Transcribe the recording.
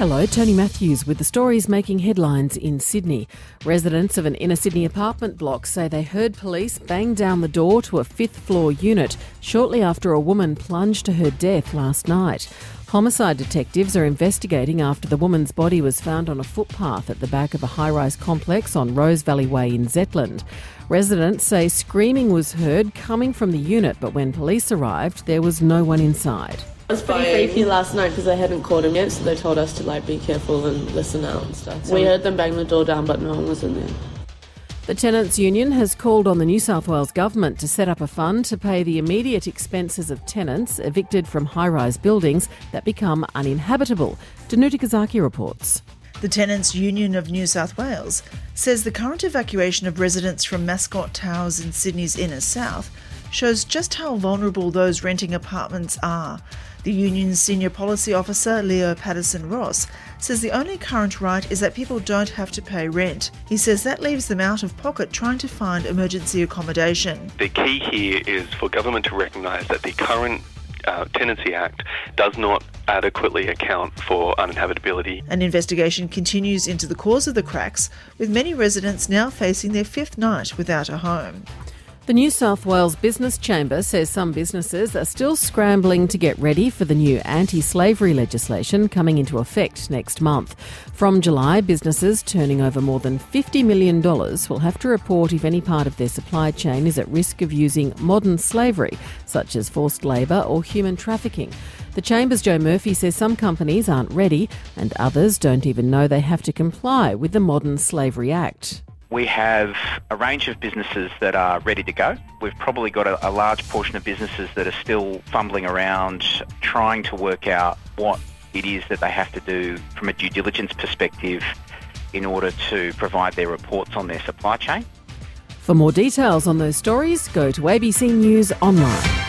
Hello, Tony Matthews with the stories making headlines in Sydney. Residents of an inner Sydney apartment block say they heard police bang down the door to a fifth floor unit shortly after a woman plunged to her death last night. Homicide detectives are investigating after the woman's body was found on a footpath at the back of a high rise complex on Rose Valley Way in Zetland. Residents say screaming was heard coming from the unit, but when police arrived, there was no one inside. It was pretty freaky last night because they hadn't caught him yet, so they told us to like be careful and listen out and stuff. we heard them bang the door down, but no one was in there. The Tenants Union has called on the New South Wales Government to set up a fund to pay the immediate expenses of tenants evicted from high rise buildings that become uninhabitable. Danuta Kozaki reports. The Tenants Union of New South Wales says the current evacuation of residents from Mascot Towers in Sydney's inner south shows just how vulnerable those renting apartments are. The union's senior policy officer, Leo Patterson Ross, says the only current right is that people don't have to pay rent. He says that leaves them out of pocket trying to find emergency accommodation. The key here is for government to recognise that the current uh, Tenancy Act does not adequately account for uninhabitability. An investigation continues into the cause of the cracks, with many residents now facing their fifth night without a home. The New South Wales Business Chamber says some businesses are still scrambling to get ready for the new anti slavery legislation coming into effect next month. From July, businesses turning over more than $50 million will have to report if any part of their supply chain is at risk of using modern slavery, such as forced labour or human trafficking. The Chamber's Joe Murphy says some companies aren't ready and others don't even know they have to comply with the Modern Slavery Act. We have a range of businesses that are ready to go. We've probably got a, a, large portion of businesses that are still fumbling around trying to work out what it is that they have to do from a due diligence perspective in order to provide their reports on their supply chain. For more details on those stories, go to ABC News Online.